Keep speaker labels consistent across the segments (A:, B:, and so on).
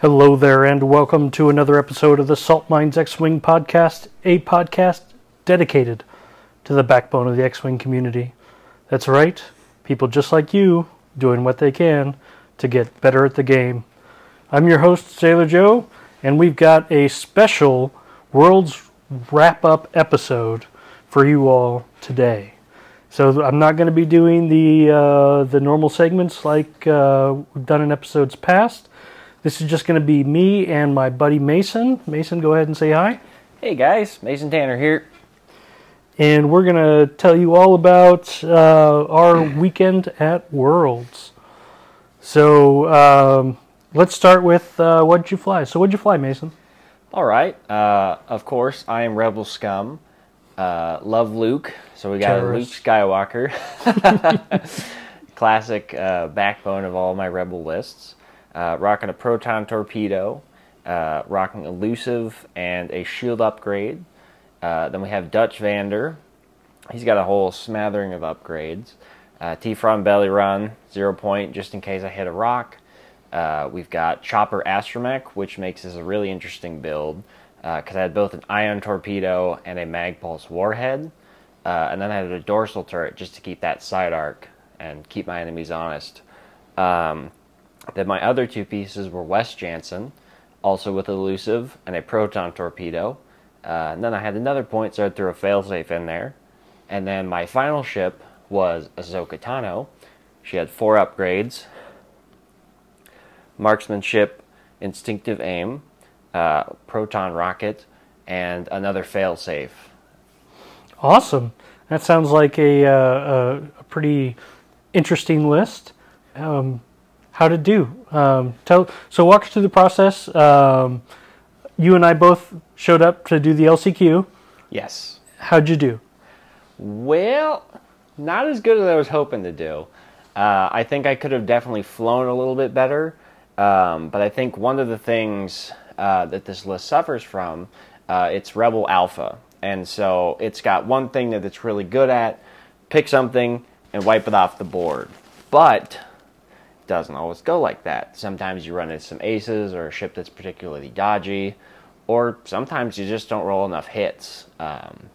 A: Hello there, and welcome to another episode of the Salt Mines X Wing podcast, a podcast dedicated to the backbone of the X Wing community. That's right, people just like you doing what they can to get better at the game. I'm your host, Sailor Joe, and we've got a special World's Wrap Up episode for you all today. So I'm not going to be doing the uh, the normal segments like uh, we've done in episodes past. This is just going to be me and my buddy Mason. Mason, go ahead and say hi.
B: Hey guys, Mason Tanner here.
A: And we're going to tell you all about uh, our weekend at Worlds. So um, let's start with uh, what'd you fly? So what'd you fly, Mason?
B: All right, uh, of course, I am Rebel Scum. Uh, love Luke, so we got. Luke Skywalker. Classic uh, backbone of all my Rebel lists. Uh, rocking a Proton Torpedo, uh, rocking Elusive and a Shield upgrade. Uh, then we have Dutch Vander. He's got a whole smattering of upgrades. Uh, Tierfon Belly Run, zero point, just in case I hit a rock. Uh, we've got Chopper Astromech, which makes this a really interesting build because I had both an ion torpedo and a mag pulse warhead, uh, and then I had a dorsal turret just to keep that side arc and keep my enemies honest. Um, then my other two pieces were Wes Janson, also with elusive and a proton torpedo. Uh, and then I had another point, so I threw a failsafe in there. And then my final ship was Ahsoka Tano. She had four upgrades marksmanship, instinctive aim, uh, proton rocket, and another failsafe.
A: Awesome. That sounds like a, uh, a pretty interesting list. Um, how to do? Um, tell. So walk us through the process. Um, you and I both showed up to do the LCQ.
B: Yes.
A: How'd you do?
B: Well, not as good as I was hoping to do. Uh, I think I could have definitely flown a little bit better, um, but I think one of the things uh, that this list suffers from, uh, it's Rebel Alpha, and so it's got one thing that it's really good at: pick something and wipe it off the board. But doesn't always go like that. Sometimes you run into some aces or a ship that's particularly dodgy, or sometimes you just don't roll enough hits. Um,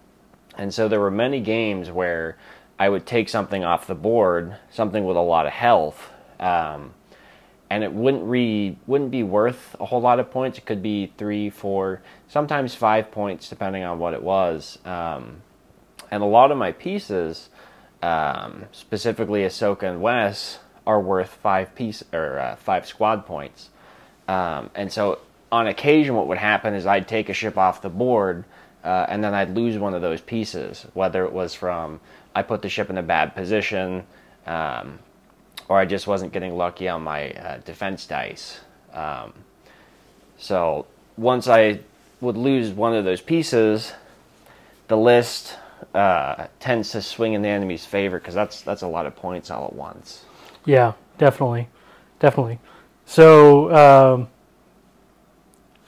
B: and so there were many games where I would take something off the board, something with a lot of health, um, and it wouldn't re wouldn't be worth a whole lot of points. It could be three, four, sometimes five points, depending on what it was. Um, and a lot of my pieces, um, specifically Ahsoka and Wes, are worth five piece or uh, five squad points. Um, and so on occasion, what would happen is I'd take a ship off the board, uh, and then I'd lose one of those pieces, whether it was from I put the ship in a bad position, um, or I just wasn't getting lucky on my uh, defense dice. Um, so once I would lose one of those pieces, the list uh, tends to swing in the enemy's favor because that's that's a lot of points all at once.
A: Yeah, definitely, definitely. So um,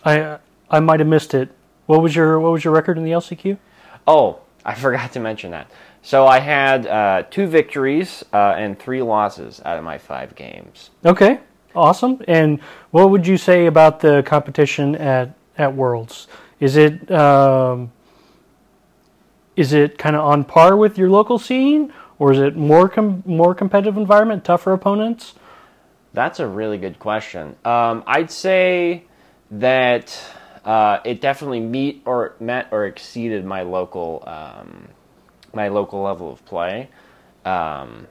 A: I I might have missed it. What was your what was your record in the LCQ?
B: Oh, I forgot to mention that. So I had uh, two victories uh, and three losses out of my five games.
A: Okay, awesome. And what would you say about the competition at at Worlds? Is it um, is it kind of on par with your local scene, or is it more com- more competitive environment, tougher opponents?
B: That's a really good question. Um, I'd say that uh, it definitely meet or met or exceeded my local um, my local level of play. Um,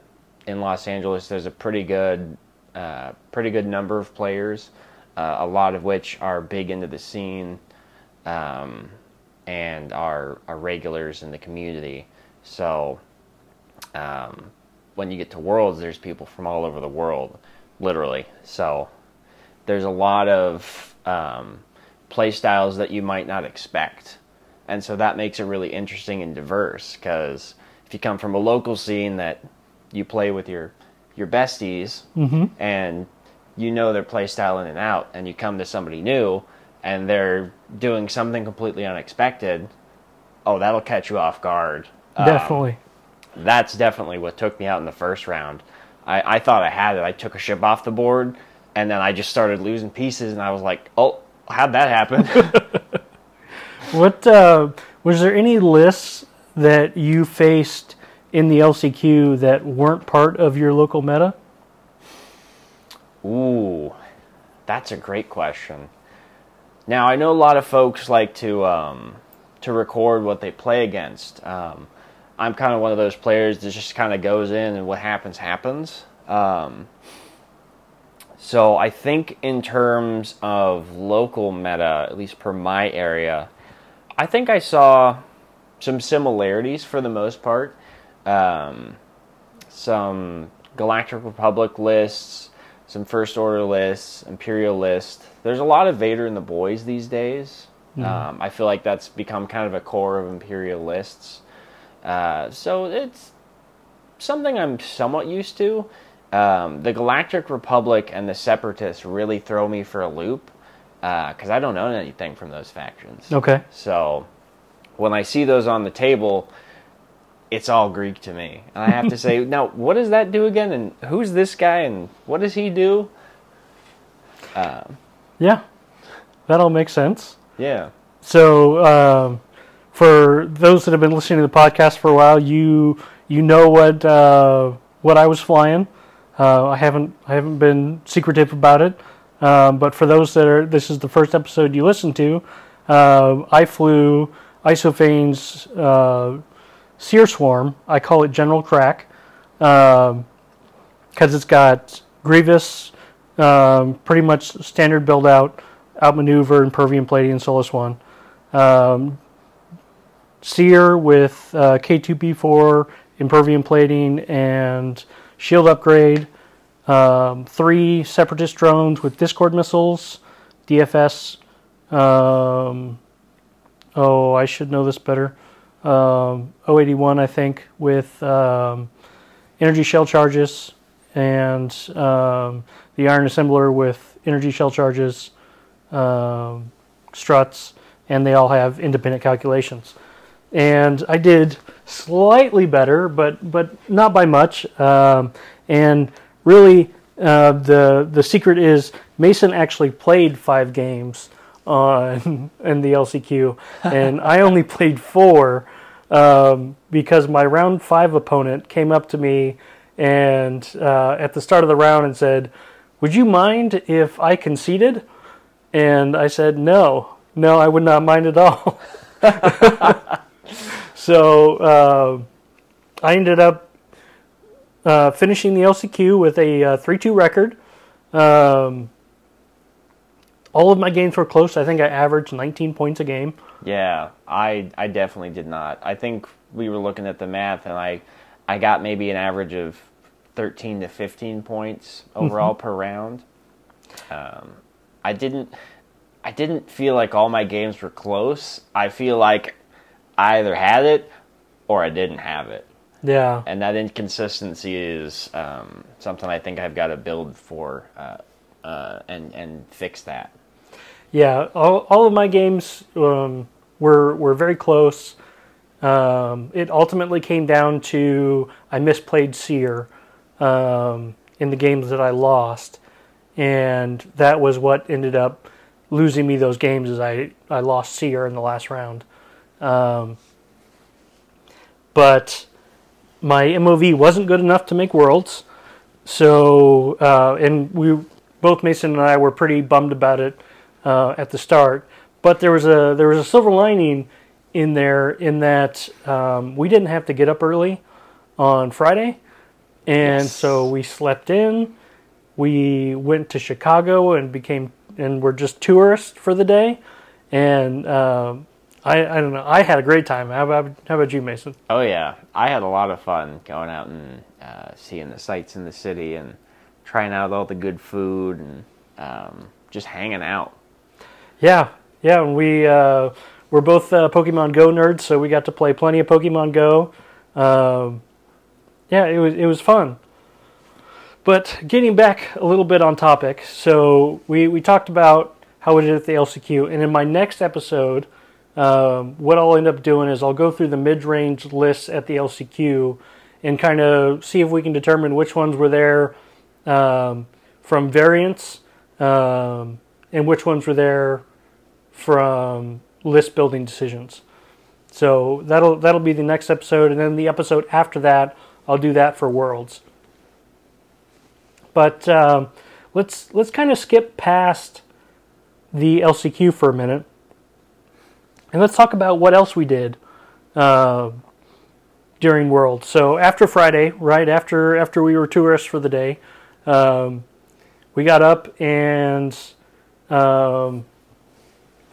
B: in Los Angeles, there's a pretty good uh, pretty good number of players, uh, a lot of which are big into the scene um, and are are regulars in the community. So um, when you get to Worlds, there's people from all over the world, literally. So there's a lot of um, play styles that you might not expect. And so that makes it really interesting and diverse because if you come from a local scene that you play with your your besties and you know their play style in and out and you come to somebody new and they're doing something completely unexpected, oh, that'll catch you off guard. Um,
A: Definitely.
B: That's definitely what took me out in the first round. I, I thought I had it. I took a ship off the board, and then I just started losing pieces, and I was like, oh, how'd that happen?
A: What uh, was there any lists that you faced in the LCQ that weren't part of your local meta?
B: Ooh, that's a great question. Now I know a lot of folks like to um, to record what they play against. Um, I'm kind of one of those players that just kind of goes in and what happens happens. Um, so I think in terms of local meta, at least per my area, I think I saw some similarities for the most part. Um, some Galactic Republic lists, some First Order lists, Imperial lists. There's a lot of Vader and the boys these days. Um, I feel like that's become kind of a core of Imperial lists. Uh, so it's something I'm somewhat used to. Um, the Galactic Republic and the Separatists really throw me for a loop because I don't know anything from those factions.
A: Okay.
B: So when I see those on the table, it's all Greek to me. And I have to say, now, what does that do again? And who's this guy? And what does he do?
A: Yeah, that all makes sense.
B: Yeah.
A: So, um, for those that have been listening to the podcast for a while, you you know what uh, what I was flying. Uh, I haven't I haven't been secretive about it. Um, but for those that are, this is the first episode you listen to. Uh, I flew Isophane's uh, Swarm. I call it General Crack because it's got Grievous, um, pretty much standard build out, outmaneuver, Impervium Plating, and Soulless One. Um, Sear with uh, K2-B4, Impervium Plating, and Shield Upgrade. Um, three Separatist drones with Discord missiles, DFS. Um, oh, I should know this better. Um, 081, I think, with um, energy shell charges, and um, the Iron Assembler with energy shell charges, um, struts, and they all have independent calculations. And I did slightly better, but but not by much. Um, and really, uh, the the secret is Mason actually played five games on in the LCQ, and I only played four um, because my round five opponent came up to me and uh, at the start of the round and said, "Would you mind if I conceded?" And I said, "No, no, I would not mind at all." so uh, I ended up uh, finishing the LCQ with a uh, 3 2 record. Um, all of my games were close. I think I averaged 19 points a game.
B: Yeah, I I definitely did not. I think we were looking at the math, and I I got maybe an average of thirteen to fifteen points overall per round. Um, I didn't I didn't feel like all my games were close. I feel like I either had it or I didn't have it,
A: Yeah.
B: and that inconsistency is um, something I think I've got to build for uh, uh, and and fix that.
A: Yeah, all, all of my games um, were were very close. Um, it ultimately came down to I misplayed Sear um, in the games that I lost, and that was what ended up losing me those games. Is I I lost Sear in the last round, um, but my MOV wasn't good enough to make worlds. So uh, and we both Mason and I were pretty bummed about it uh, at the start. But there was a there was a silver lining in there in that um, we didn't have to get up early on Friday, and
B: Yes.
A: so we slept in. We went to Chicago and became and were just tourists for the day, and um, I I don't know I had a great time. How about how about you, Mason?
B: Oh yeah, I had a lot of fun going out and uh, seeing the sights in the city and trying out all the good food and um, just hanging out.
A: Yeah, yeah. and We uh, we're both uh, Pokemon Go nerds, so we got to play plenty of Pokemon Go. Um, yeah, it was it was fun. But getting back a little bit on topic, so we, we talked about how we did at the LCQ, and in my next episode, um, what I'll end up doing is I'll go through the mid range lists at the LCQ, and kind of see if we can determine which ones were there um, from variants um, and which ones were there from list building decisions. So that'll that'll be the next episode, and then the episode after that, I'll do that for worlds. But um, let's let's kind of skip past the LCQ for a minute, and let's talk about what else we did uh, during Worlds. So after Friday, right after after we were tourists for the day, um, we got up and um,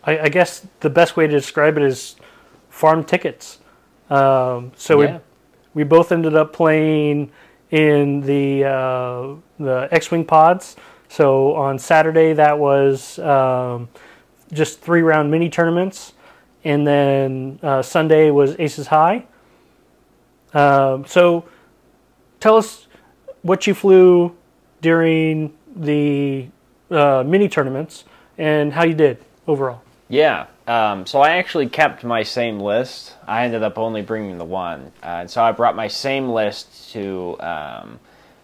A: I, I, guess the best way to describe it is farm tickets. Um, so yeah. we we both ended up playing in the uh, the X-wing pods. So on Saturday that was um, just three round mini tournaments, and then uh, Sunday was Aces High. Um, so tell us what you flew during the uh, mini tournaments and how you did overall.
B: Yeah, um, so I actually kept my same list. I ended up only bringing the one, uh, and so I brought my same list to um,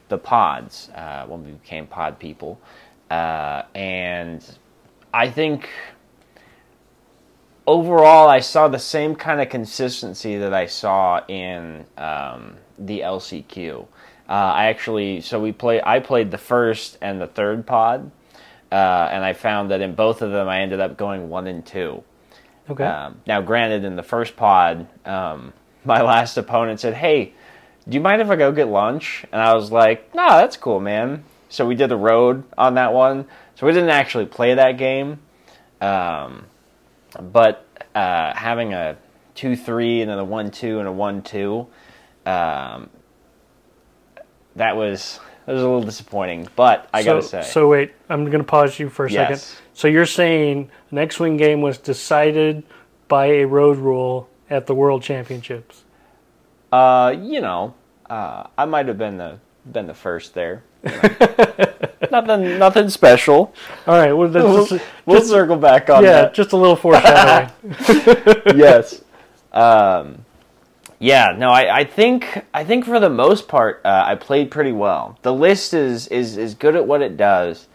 B: the pods uh, when we became pod people, uh, and I think overall I saw the same kind of consistency that I saw in um, the LCQ. Uh, I actually so we play. I played the first and the third pod, uh, and I found that in both of them I ended up going one and two.
A: Okay.
B: Um, now, granted, in the first pod, um, my last opponent said, "Hey, do you mind if I go get lunch?" And I was like, "No, that's cool, man." So we did the road on that one. So we didn't actually play that game, um, but uh, having a two three and then a one two and a one two, um, that was that was a little disappointing. But I
A: so,
B: gotta say,
A: so wait, I'm gonna pause you for a yes. second. So you're saying an X-wing game was decided by a road rule at the World Championships?
B: Uh, you know, uh, I might have been the been the first there. You know. nothing, nothing special.
A: All right, well,
B: we'll,
A: just,
B: we'll just, circle back on
A: yeah,
B: that.
A: just a little foreshadowing.
B: yes. Um, yeah, no, I, I think I think for the most part uh, I played pretty well. The list is is is good at what it does.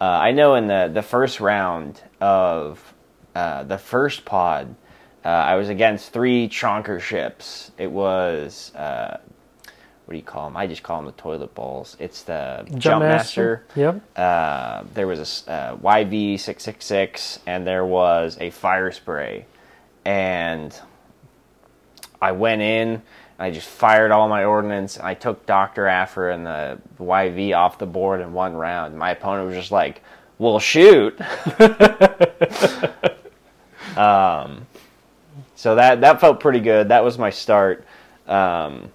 B: Uh, I know in the the first round of uh, the first pod, uh, I was against three chonker ships. It was uh, what do you call them? I just call them the toilet balls. It's the
A: Jumpmaster.
B: Jump yep. Uh, there was a YV six six six, and there was a fire spray, and I went in. I just fired all my ordnance. I took Dr. Aphra and the YV off the board in one round. My opponent was just like, well, shoot. um, so that, that felt pretty good. That was my start. Um,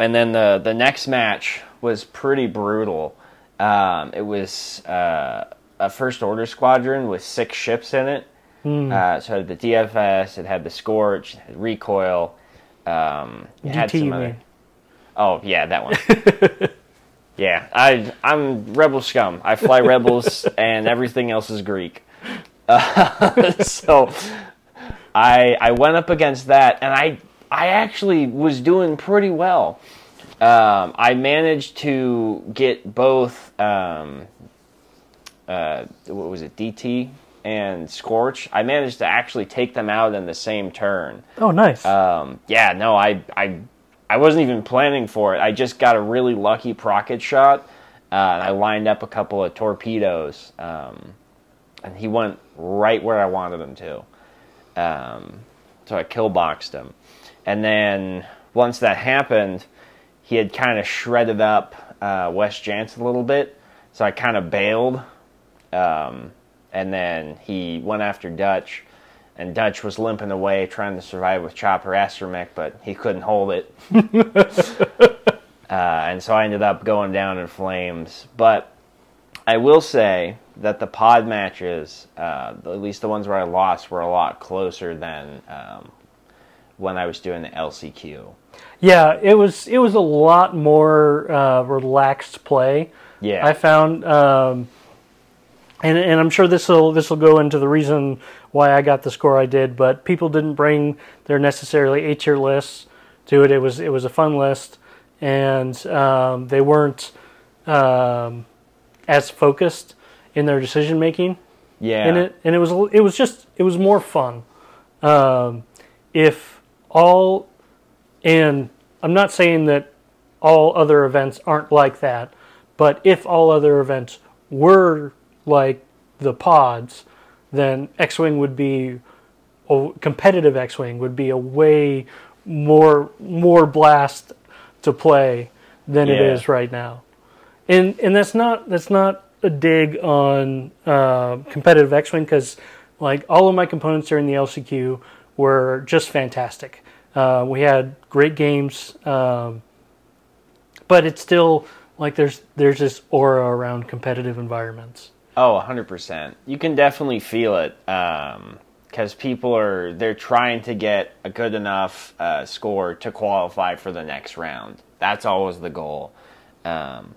B: and then the, the next match was pretty brutal. Um, it was uh, a first order squadron with six ships in it. Mm. Uh, so the DFS, it had the Scorch, Recoil. Um, it had some other. Oh yeah, that one. yeah, I I'm Rebel scum. I fly Rebels, and everything else is Greek. Uh, so I I went up against that, and I I actually was doing pretty well. Um, I managed to get both. Um, uh, what was it? DT and Scorch, I managed to actually take them out in the same turn.
A: Oh, nice.
B: Um, yeah, no, I, I, I wasn't even planning for it. I just got a really lucky procket shot. Uh, and I lined up a couple of torpedoes, um, and he went right where I wanted him to. Um, so I kill boxed him, and then once that happened, he had kind of shredded up uh, Wes Janson a little bit. So I kind of bailed. Um, and then he went after Dutch, and Dutch was limping away trying to survive with Chopper Astromech, but he couldn't hold it. uh, and so I ended up going down in flames. But I will say that the pod matches, uh, at least the ones where I lost, were a lot closer than um, when I was doing the LCQ.
A: Yeah, it was it was a lot more uh, relaxed play.
B: Yeah,
A: I found. Um, and and I'm sure this will this will go into the reason why I got the score I did. But people didn't bring their necessarily A tier lists to it. It was it was a fun list. and um, they weren't um, as focused in their decision making
B: Yeah.
A: in it, and it was it was just it was more fun. Um, if all, and I'm not saying that all other events aren't like that, but if all other events were like the pods, then X-wing would be a competitive X-wing would be a way more more blast to play than it
B: Yeah.
A: is right now, and and that's not that's not a dig on uh, competitive X-wing because like all of my components are in the LCQ were just fantastic. Uh, we had great games, um, but it's still like there's there's this aura around competitive environments.
B: Oh, 100%. You can definitely feel it because people are they're trying to get a good enough uh, score to qualify for the next round. That's always the goal. Um,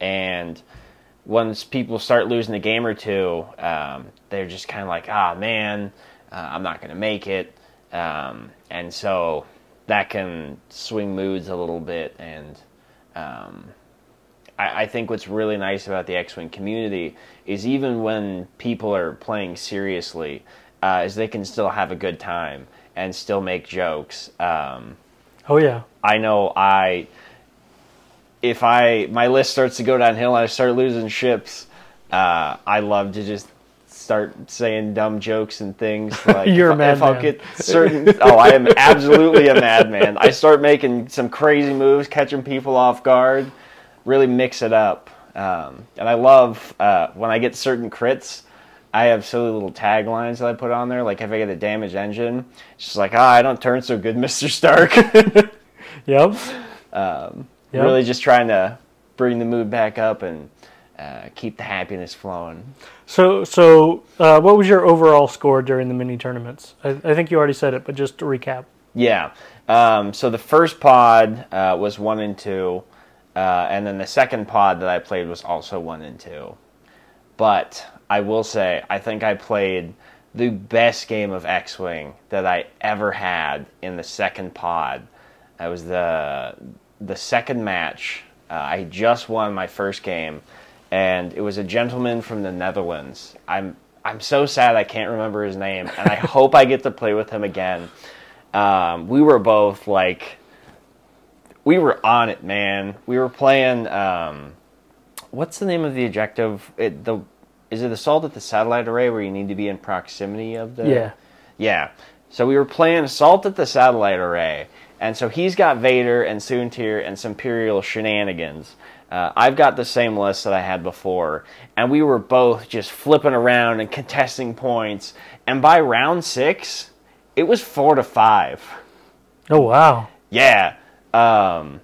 B: and once people start losing a game or two, um, they're just kind of like, ah, man, uh, I'm not going to make it. Um, and so that can swing moods a little bit. And um, I, I think what's really nice about the X Wing community is even when people are playing seriously, uh, is they can still have a good time and still make jokes. Um,
A: Oh yeah,
B: I know I if I my list starts to go downhill and I start losing ships, uh, I love to just start saying dumb jokes and things. Like
A: You're a
B: if, if I'll
A: madman.
B: get certain. oh, I am absolutely a madman. I start making some crazy moves, catching people off guard, really mix it up. Um, and I love uh, when I get certain crits. I have silly little taglines that I put on there. Like if I get a damaged engine, it's just like, ah, I don't turn so good, Mister Stark.
A: yep.
B: um,
A: Yep.
B: Really just trying to bring the mood back up and uh, keep the happiness flowing.
A: So so uh, what was your overall score during the mini tournaments? I, I think you already said it, but just to recap.
B: Yeah. Um, so the first pod uh, was one and two, uh, and then the second pod that I played was also one and two. But I will say, I think I played the best game of X Wing that I ever had in the second pod. That was the the second match. Uh, I just won my first game, and it was a gentleman from the Netherlands. I'm I'm so sad I can't remember his name, and I hope I get to play with him again. Um, we were both like, we were on it, man. We were playing. Um, what's the name of the objective? It, the is it assault at the satellite array where you need to be in proximity of the?
A: Yeah.
B: Yeah. So we were playing assault at the satellite array, and so he's got Vader and Soontir and some Imperial shenanigans. Uh, I've got the same list that I had before, and we were both just flipping around and contesting points. And by round six, it was four to five.
A: Oh wow.
B: Yeah. Um,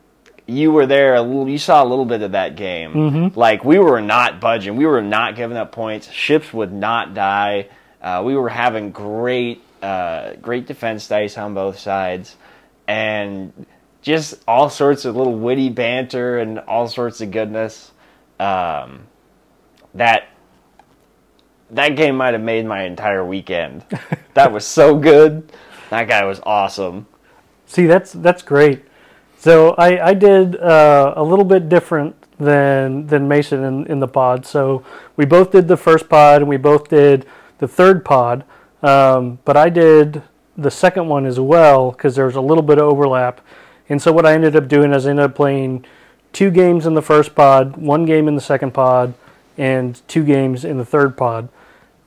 B: you were there. A little, you saw a little bit of that game. Like we were not budging. We were not giving up points. Ships would not die. Uh, we were having great, uh, great defense dice on both sides, and just all sorts of little witty banter and all sorts of goodness. Um, that that game might have made my entire weekend. that was so good. That guy was awesome.
A: See, that's that's great. So I, I did uh, a little bit different than than Mason in, in the pod. So we both did the first pod and we both did the third pod. Um, but I did the second one as well because there was a little bit of overlap. And so what I ended up doing is I ended up playing two games in the first pod, one game in the second pod, and two games in the third pod.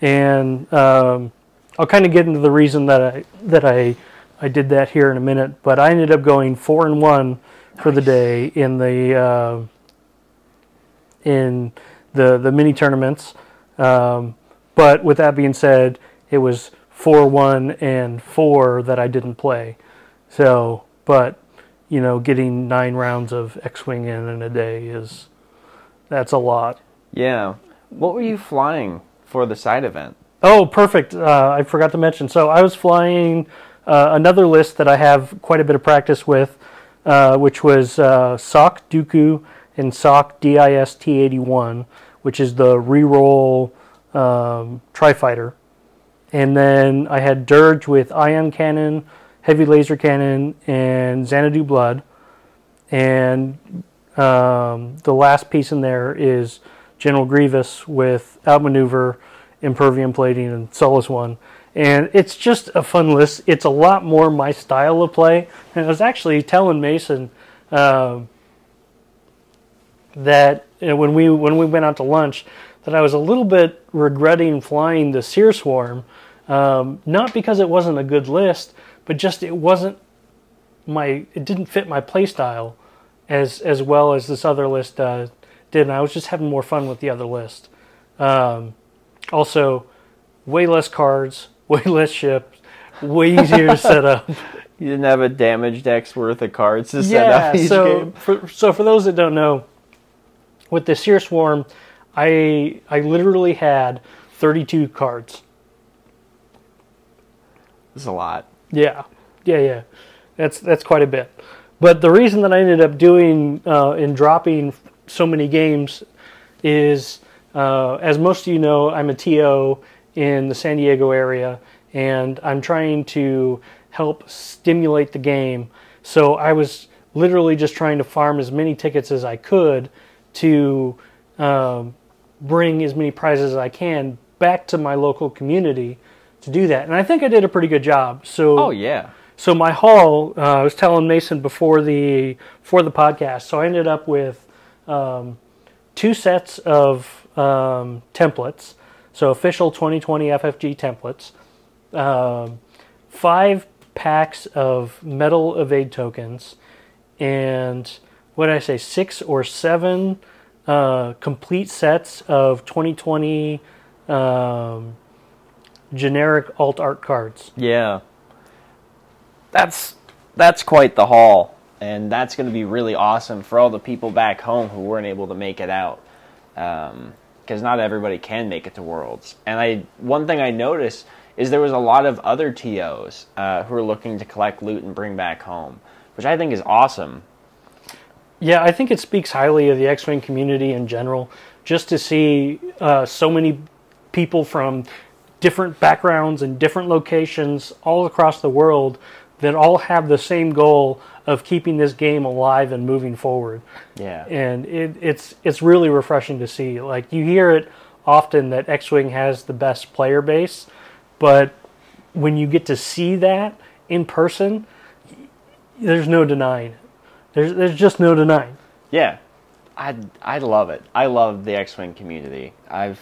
A: And um, I'll kind of get into the reason that I that I I did that here in a minute. But I ended up going four and one for the day in the uh, in the the mini tournaments. Um, but with that being said, it was four one and four that I didn't play. So, but you know, getting nine rounds of X-wing in in a day is that's a lot.
B: Yeah. What were you flying for the side event?
A: Oh, perfect. Uh, I forgot to mention. So I was flying uh, another list that I have quite a bit of practice with, uh, which was uh, SOC Dooku and SOC DIS T81, which is the reroll um, tri-fighter. And then I had Dirge with ion cannon, heavy laser cannon, and Xanadu blood. and um, the last piece in there is General Grievous with outmaneuver, impervium plating, and Soulless One. And it's just a fun list. It's a lot more my style of play. And I was actually telling Mason um, that when we when we went out to lunch, that I was a little bit regretting flying the Sear Swarm, um, not because it wasn't a good list, but just it wasn't my it didn't fit my playstyle as as well as this other list uh, did, and I was just having more fun with the other list. Um, also, way less cards, way less ships, way easier to set up.
B: You didn't have a damage deck's worth of cards to set
A: yeah,
B: up each
A: so
B: game.
A: for so for those that don't know, with the Sear Swarm, I I literally had 32 cards.
B: It's a lot.
A: Yeah, yeah, yeah. That's that's quite a bit. But the reason that I ended up doing uh, dropping so many games is, uh, as most of you know, I'm a TO in the San Diego area, and I'm trying to help stimulate the game. So I was literally just trying to farm as many tickets as I could to um, bring as many prizes as I can back to my local community to do that. And I think I did a pretty good job. So
B: Oh yeah.
A: so my haul, uh, I was telling Mason before the for the podcast. So I ended up with um, two sets of um, templates. So official 2020 FFG templates, um, five packs of metal evade tokens, and what did I say? Six or seven uh, complete sets of 2020 um, generic alt art cards.
B: Yeah. That's that's quite the haul, and that's going to be really awesome for all the people back home who weren't able to make it out, because not everybody can make it to Worlds. And I one thing I noticed is there was a lot of other tos uh, who are looking to collect loot and bring back home, which I think is awesome.
A: Yeah, I think it speaks highly of the X Wing community in general, just to see uh, so many people from different backgrounds and different locations all across the world that all have the same goal of keeping this game alive and moving forward.
B: Yeah.
A: And it, it's it's really refreshing to see. Like you hear it often that X Wing has the best player base, but when you get to see that in person, there's no denying. There's there's just no denying.
B: Yeah, I I love it. I love the X-wing community. I've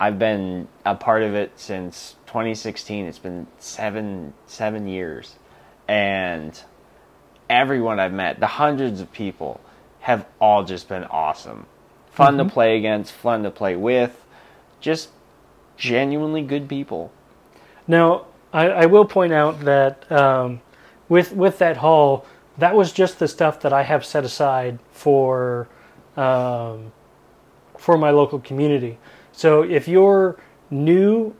B: I've been a part of it since 2016. It's been seven seven years, and everyone I've met, the hundreds of people, have all just been awesome. Fun to play against, fun to play with, just genuinely good people.
A: Now, I, I will point out that um, with with that haul, that was just the stuff that I have set aside for um, for my local community. So if you're new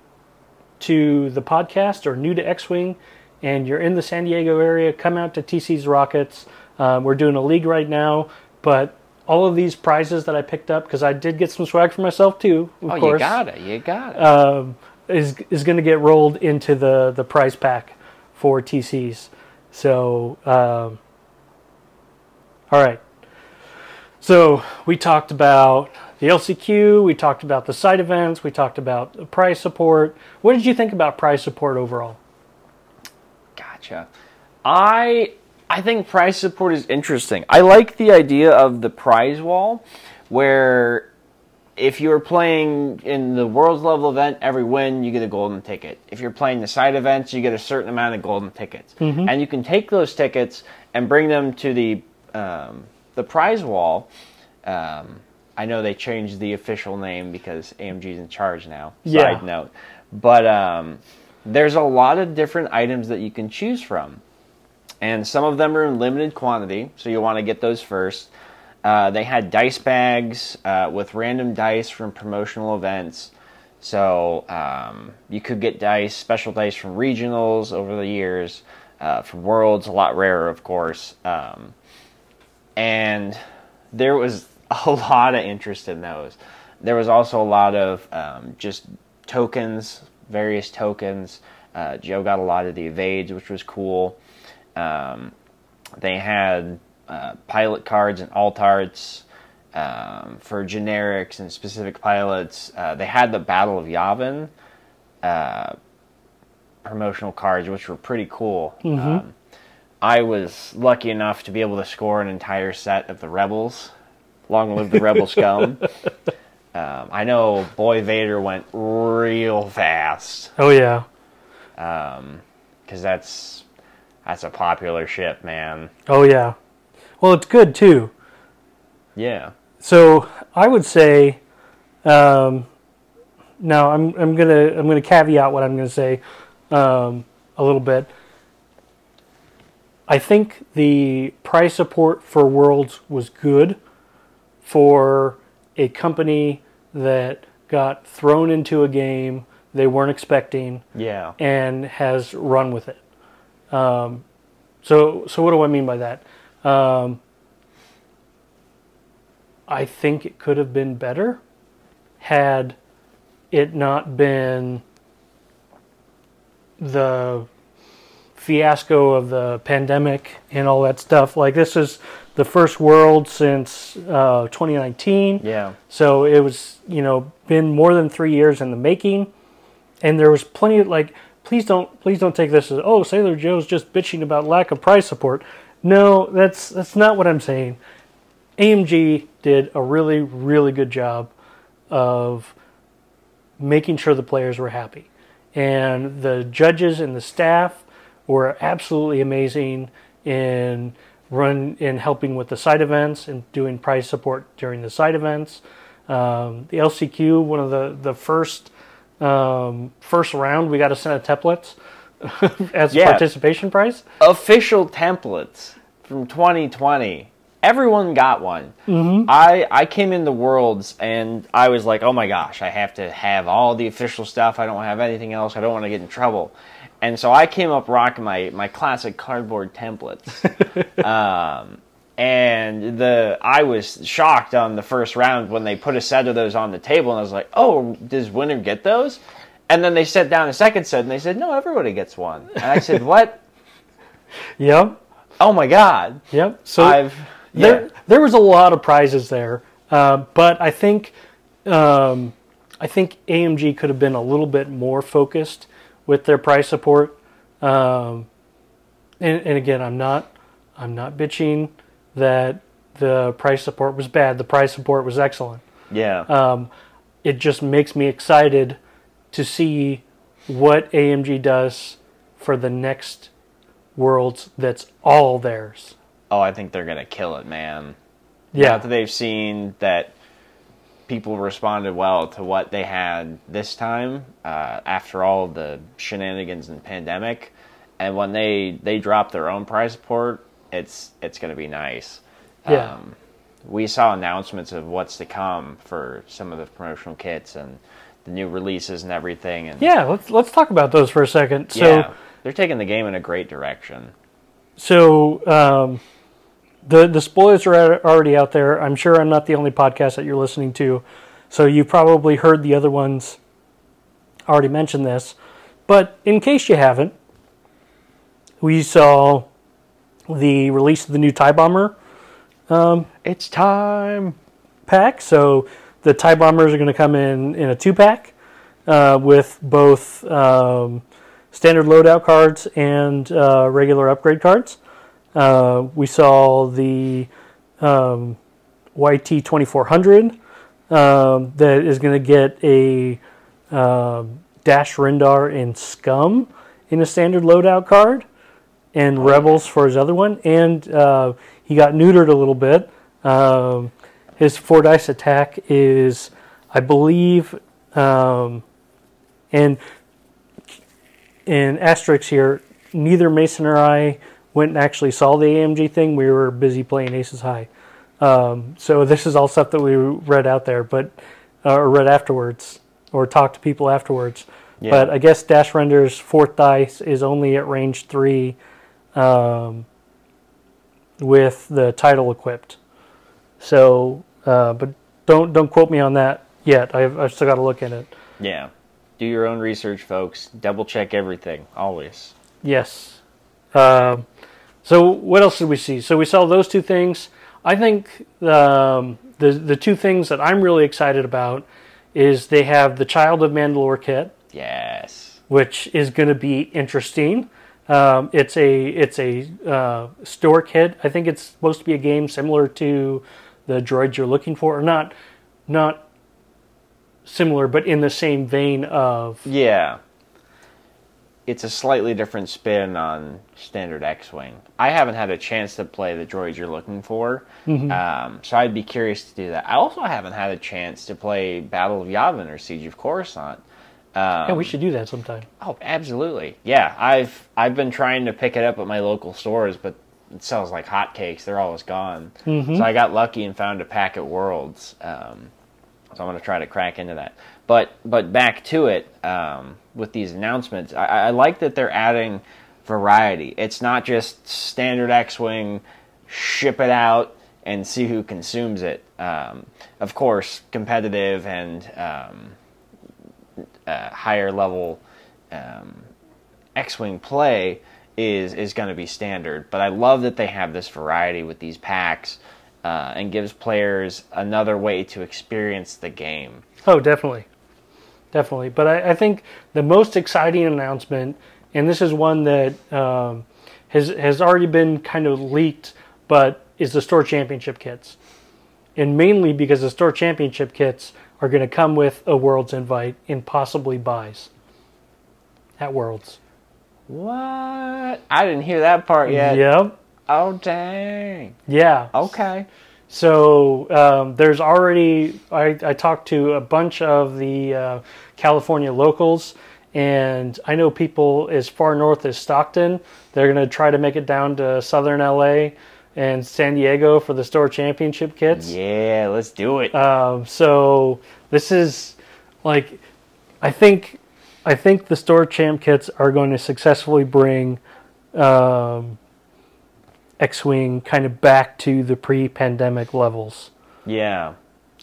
A: to the podcast or new to X-wing, and you're in the San Diego area, come out to TC's Rockets. Um, we're doing a league right now, but all of these prizes that I picked up because I did get some swag for myself too. Of
B: oh,
A: course
B: you got it. You got it.
A: um, is is going to get rolled into the the prize pack for TCs. So, um, all right. So we talked about the LCQ. We talked about the side events. We talked about the prize support. What did you think about price support overall?
B: Gotcha. I I think prize support is interesting. I like the idea of the prize wall, where if you're playing in the world's level event, every win you get a golden ticket. If you're playing the side events, you get a certain amount of golden tickets, and you can take those tickets and bring them to the um, the prize wall. Um, I know they changed the official name because AMG's in charge now.
A: Yeah.
B: Side note, but um, there's a lot of different items that you can choose from, and some of them are in limited quantity, so you want to get those first. Uh, they had dice bags uh, with random dice from promotional events. So um, you could get dice, special dice from regionals over the years, uh, from worlds, a lot rarer, of course. Um, and there was a lot of interest in those. There was also a lot of um, just tokens, various tokens. Uh, Joe got a lot of the evades, which was cool. Um, they had uh, pilot cards and alt arts um, for generics and specific pilots. Uh, they had the Battle of Yavin uh, promotional cards, which were pretty cool. Um, I was lucky enough to be able to score an entire set of the Rebels. Long live the Rebel scum. Um, I know Boy Vader went real fast
A: Oh yeah.
B: because that's that's a popular ship, man.
A: Oh yeah. Well, it's good too.
B: Yeah.
A: So I would say, um, now I'm I'm gonna I'm gonna caveat what I'm gonna say um, a little bit. I think the price support for Worlds was good for a company that got thrown into a game they weren't expecting
B: Yeah.
A: and has run with it. Um, so, so what do I mean by that? Um, I think it could have been better had it not been the fiasco of the pandemic and all that stuff. Like this is the first world since uh, 2019.
B: Yeah.
A: So it was, you know, been more than three years in the making, and there was plenty of like, please don't, please don't take this as, oh, Sailor Joe's just bitching about lack of price support. No, that's that's not what I'm saying. AMG did a really, really good job of making sure the players were happy, and the judges and the staff were absolutely amazing in run in helping with the side events and doing price support during the side events. Um, the LCQ, one of the the first um, first round, we got a set of templates as
B: Yeah.
A: participation prize.
B: Official templates from 2020. Everyone got one. Mm-hmm. I I came in the worlds and I was like, oh my gosh, I have to have all the official stuff. I don't have anything else. I don't want to get in trouble. And so I came up rocking my my classic cardboard templates. um, and the I was shocked on the first round when they put a set of those on the table, and I was like, "Oh, does winner get those?" And then they set down a second set, and they said, "No, everybody gets one." And I said, "What?
A: Yep,
B: Oh my god!"
A: yep. So
B: I've yeah,
A: there there was a lot of prizes there, uh, but I think um, I think AMG could have been a little bit more focused with their price support. Um, and, and again, I'm not I'm not bitching that the price support was bad. The price support was excellent.
B: yeah,
A: Um, it just makes me excited to see what AMG does for the next worlds. That's all theirs.
B: oh, I think they're gonna kill it, man.
A: Yeah,
B: Now that they've seen that people responded well to what they had this time uh, after all the shenanigans and pandemic, and when they they drop their own prize support, it's it's going to be nice.
A: Yeah.
B: Um, we saw announcements of what's to come for some of the promotional kits and the new releases and everything. And
A: Yeah, let's let's talk about those for a second. So
B: yeah, they're taking the game in a great direction.
A: so um, the the spoilers are already out there. I'm sure I'm not the only podcast that you're listening to, so you probably heard the other ones already mention this. But in case you haven't, we saw the release of the new Tie Bomber
B: It's time.
A: pack. So the Tie Bombers are going to come in in a two pack uh, with both um, standard loadout cards and uh, regular upgrade cards. Uh, we saw the um, YT 2400 um, that is going to get a um, Dash Rendar and Scum in a standard loadout card, and Rebels for his other one. And uh, he got neutered a little bit. Um, his four dice attack is, I believe, um, and in asterisks here, neither Mason or I went and actually saw the AMG thing. We were busy playing Aces High. Um, so this is all stuff that we read out there, but uh, or read afterwards or talked to people afterwards.
B: Yeah.
A: But I guess Dash Rendar's fourth dice is only at range three, um, with the title equipped. So, uh, but don't don't quote me on that yet. I've, I've still got to look at it.
B: Yeah. Do your own research, folks. Double check everything always.
A: Yes. Um, So what else did we see? So we saw those two things. I think um, the the two things that I'm really excited about is they have the Child of Mandalore kit,
B: Yes.
A: which is going to be interesting. Um, it's a it's a uh, store kit. I think it's supposed to be a game similar to the droids you're looking for, or not not similar, but in the same vein of
B: Yeah. It's a slightly different spin on standard X-wing. I haven't had a chance to play the droids you're looking for, um, so I'd be curious to do that. I also haven't had a chance to play Battle of Yavin or Siege of Coruscant. Um,
A: yeah, we should do that sometime.
B: Oh, absolutely. Yeah, I've I've been trying to pick it up at my local stores, but it sells like hotcakes. They're always gone. So I got lucky and found a pack at Worlds. Um, so I'm going to try to crack into that. But but back to it um, with these announcements, I, I like that they're adding variety. It's not just standard X-wing, ship it out and see who consumes it. Um, of course, competitive and um, uh, higher level um, X-wing play is is going to be standard. But I love that they have this variety with these packs uh, and gives players another way to experience the game.
A: Oh, definitely, definitely. But I, I think the most exciting announcement, and this is one that um, has has already been kind of leaked, but is the store championship kits, and mainly because the store championship kits are going to come with a Worlds invite and possibly byes at Worlds.
B: What? I didn't hear that part yet.
A: Yep.
B: Oh dang.
A: Yeah.
B: Okay.
A: So um, there's already I, I talked to a bunch of the uh, California locals, and I know people as far north as Stockton. They're going to try to make it down to Southern LA and San Diego for the store championship kits.
B: Yeah, let's do it.
A: Um, so this is like I think I think the store champ kits are going to successfully bring um, X-wing kind of back to the pre-pandemic levels.
B: Yeah,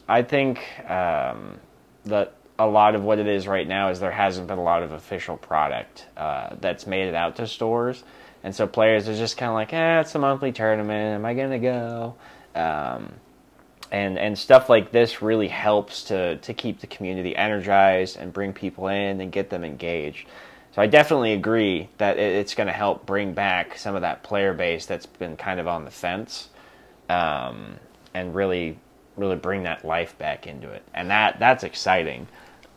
B: I think um, that a lot of what it is right now is there hasn't been a lot of official product uh, that's made it out to stores, and so players are just kind of like, eh, it's a monthly tournament. Am I gonna go? Um, and and stuff like this really helps to to keep the community energized and bring people in and get them engaged. So I definitely agree that it's going to help bring back some of that player base that's been kind of on the fence, um, and really really bring that life back into it. And that that's exciting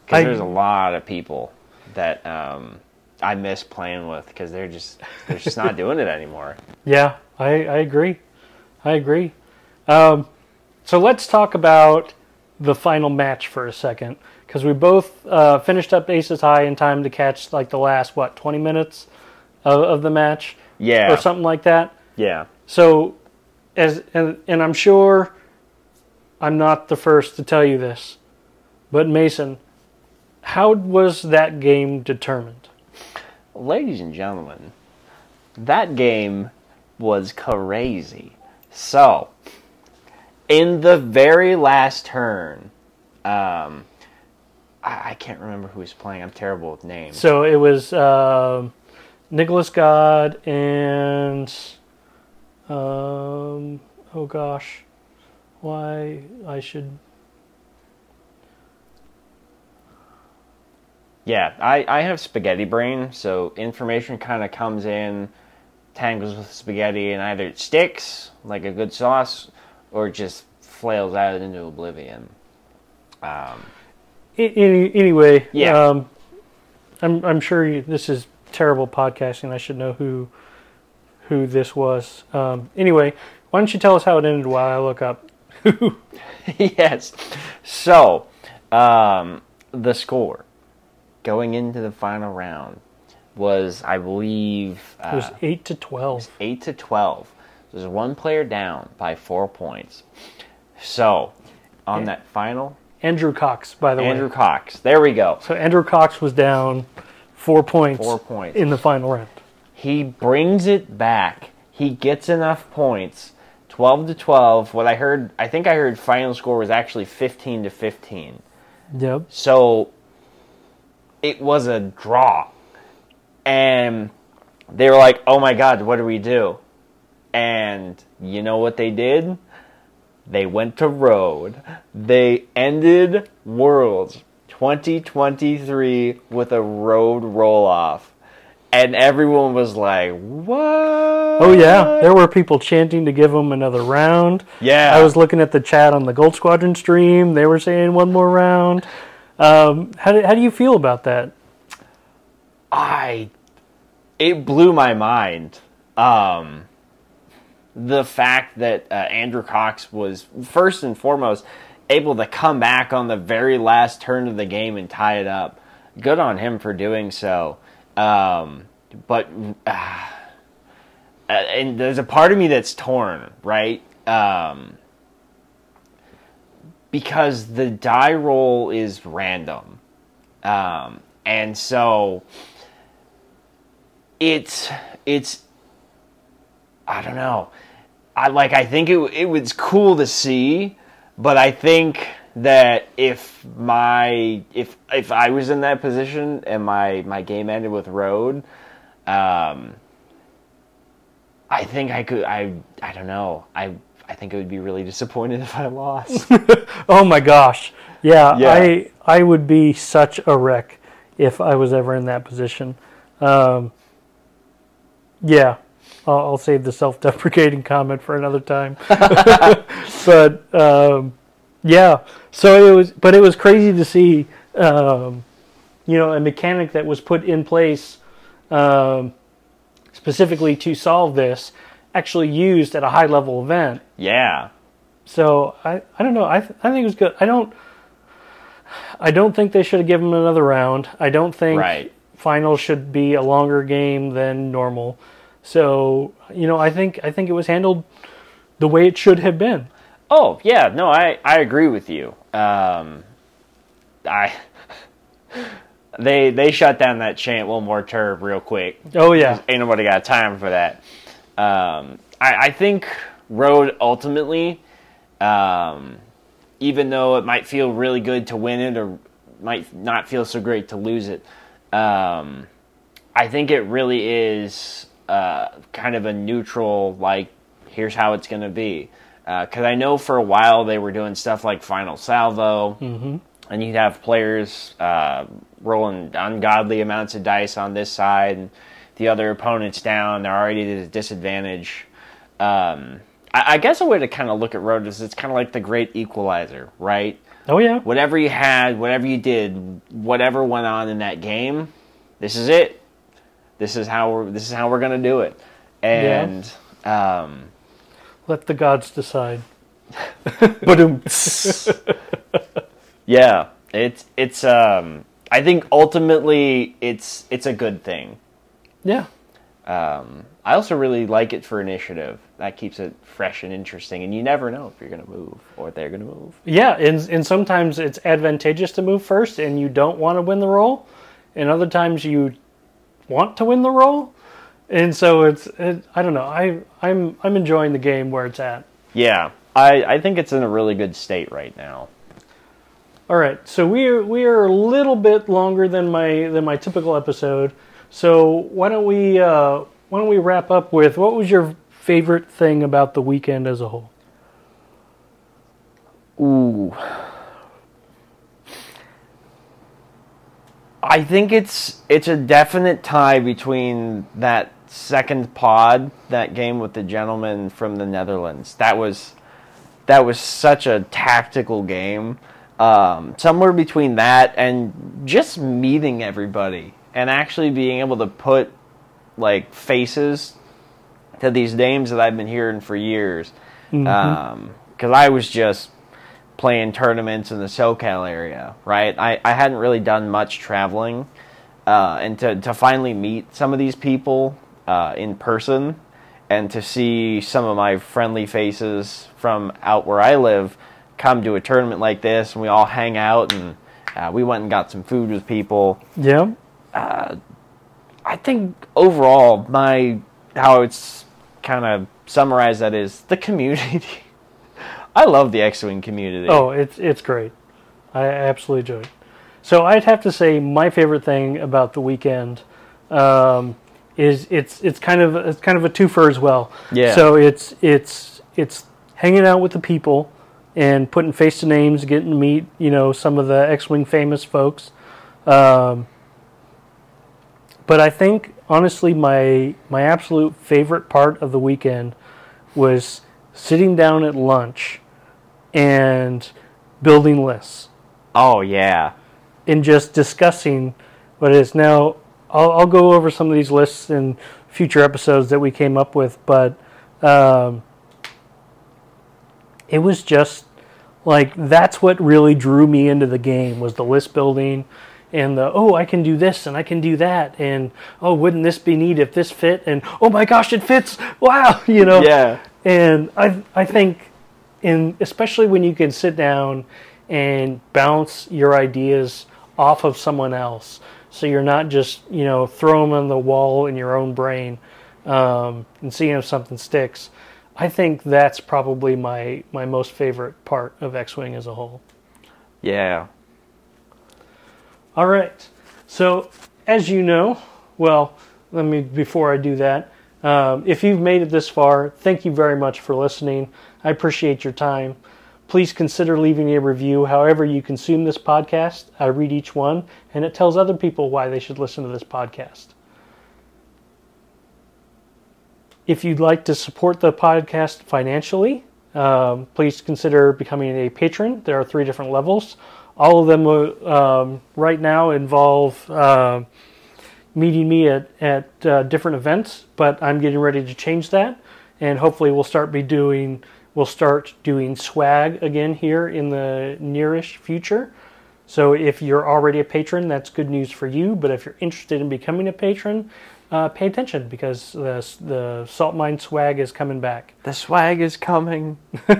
B: because there's a lot of people that um, I miss playing with because they're just they're just not doing it anymore.
A: Yeah, I, I agree. I agree. Um, so let's talk about the final match for a second because we both uh, finished up Aces High in time to catch like the last what twenty minutes of, of the match
B: Yeah,
A: or something like that.
B: yeah.
A: So, as and, and I'm sure I'm not the first to tell you this, but Mason, how was that game determined?
B: Ladies and gentlemen, that game was crazy. So, in the very last turn, um, I, I can't remember who was playing. I'm terrible with names.
A: So it was um Nicholas God and um, oh gosh, why I should
B: Yeah, I, I have spaghetti brain, so information kind of comes in, tangles with spaghetti, and either it sticks like a good sauce, or it just flails out into oblivion. Um,
A: Any, anyway,
B: Yeah.
A: Um, I'm I'm sure you, this is terrible podcasting. I should know who who this was. Um, anyway, why don't you tell us how it ended while I look up?
B: yes. So, um, the score going into the final round was, I believe,
A: It was
B: uh,
A: eight to twelve.
B: eight to twelve. There's one player down by four points. So, on
A: Yeah.
B: that final,
A: Andrew Cox, by the
B: Andrew
A: way.
B: Andrew Cox. There we go.
A: So Andrew Cox was down four points.
B: Four points.
A: in the final round.
B: He brings it back. He gets enough points. 12 to 12. What I heard, I think I heard final score was actually 15 to 15.
A: Yep.
B: So it was a draw. And they were like, oh my God, what do we do? And you know what they did? They went to road. They ended Worlds 2023 with a road roll off. And everyone was like, what?
A: Oh yeah, there were people chanting to give them another round.
B: Yeah.
A: I was looking at the chat on the Gold Squadron stream. They were saying one more round. Um, how do, how do you feel about that?
B: I it blew my mind. Um, the fact that uh, Andrew Cox was first and foremost able to come back on the very last turn of the game and tie it up. Good on him for doing so. Um, but uh, and there's a part of me that's torn, right? Um, because the die roll is random. Um, and so it's it's I don't know. I like I think it it was cool to see, but I think that if my if if I was in that position and my my game ended with road, um, I think I could I I don't know I I think I would be really disappointed if I lost.
A: Oh my gosh, yeah,
B: Yeah.
A: I I would be such a wreck if I was ever in that position. Um, yeah, I'll, save the self-deprecating comment for another time. but um, yeah, so it was, but it was crazy to see, um, you know, a mechanic that was put in place um, specifically to solve this actually used at a high-level event.
B: yeah,
A: So I, I don't know. I, th- I think it was good. I don't I don't think they should have given him another round. I don't think
B: Right.
A: finals should be a longer game than normal. So you know, I think I think it was handled the way it should have been.
B: Oh yeah, no, I I agree with you. Um, I they they shut down that chant one more turb real quick.
A: Oh yeah,
B: Ain't nobody got time for that. Um, I I think road ultimately, um, even though it might feel really good to win it or might not feel so great to lose it, um, I think it really is uh, kind of a neutral like here's how it's going to be. Because I know for a while they were doing stuff like final salvo, and you'd have players uh, rolling ungodly amounts of dice on this side, and the other opponent's down. They're already at a disadvantage. Um, I, I guess a way to kind of look at road is it's kind of like the great equalizer, right?
A: oh yeah,
B: whatever you had, whatever you did, whatever went on in that game, this is it. This is how we're this is how we're gonna do it. And um,
A: let the gods decide.
B: yeah, it's it's um, I think ultimately it's it's a good thing.
A: yeah,
B: Um, I also really like it for initiative. That keeps it fresh and interesting, and you never know if you're gonna move or they're gonna move.
A: yeah, and and sometimes it's advantageous to move first, and you don't want to win the roll, and other times you want to win the roll. and so it's it, I don't know. I I'm I'm enjoying the game where it's at.
B: Yeah, I I think it's in a really good state right now.
A: All right, so we are we are a little bit longer than my than my typical episode. So why don't we uh, why don't we wrap up with what was your favorite thing about the weekend as a whole?
B: Ooh. I think it's it's a definite tie between that second pod, that game with the gentleman from the Netherlands. That was that was such a tactical game. Um, somewhere between that and just meeting everybody and actually being able to put like faces to these names that I've been hearing for years. Because I was just playing tournaments in the SoCal area, right? I, I hadn't really done much traveling. Uh, and to, to finally meet some of these people uh, in person and to see some of my friendly faces from out where I live come to a tournament like this and we all hang out and uh, we went and got some food with people.
A: Yeah,
B: I think overall, my how it's kind of summarized that is the community. I love the X-wing community.
A: Oh, it's it's great. I absolutely enjoyed it. So I'd have to say my favorite thing about the weekend um, is it's it's kind of it's kind of a twofer as well.
B: Yeah.
A: So it's it's it's hanging out with the people and putting face to names, getting to meet you know some of the X-wing famous folks. Um, but I think honestly, my my absolute favorite part of the weekend was sitting down at lunch and building lists
B: Oh yeah.
A: and just discussing what it is. Now, I'll, I'll go over some of these lists in future episodes that we came up with, but um, it was just like that's what really drew me into the game was the list building and the oh I can do this and I can do that and oh wouldn't this be neat if this fit and oh my gosh it fits wow you know
B: Yeah.
A: And I I think in especially when you can sit down and bounce your ideas off of someone else, so you're not just you know throw them on the wall in your own brain um, and seeing if something sticks. I think that's probably my my most favorite part of X-wing as a whole.
B: Yeah.
A: All right. So, as you know, well, let me before I do that, um, if you've made it this far, thank you very much for listening. I appreciate your time. Please consider leaving a review however you consume this podcast. I read each one, and it tells other people why they should listen to this podcast. If you'd like to support the podcast financially, um, please consider becoming a patron. There are three different levels. All of them uh, um, right now involve uh, meeting me at, at uh, different events, but I'm getting ready to change that, and hopefully we'll start be doing we'll start doing swag again here in the nearish future. So if you're already a patron, that's good news for you. But if you're interested in becoming a patron, uh, pay attention because the the salt mine swag is coming back.
B: The swag is coming.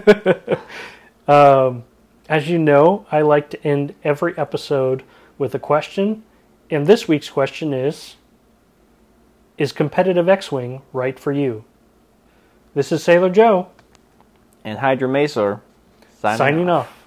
A: Um, as you know, I like to end every episode with a question, and this week's question is: Is competitive X-wing right for you? This is Sailor Joe
B: And Hydra Macer signing,
A: signing off.
C: Let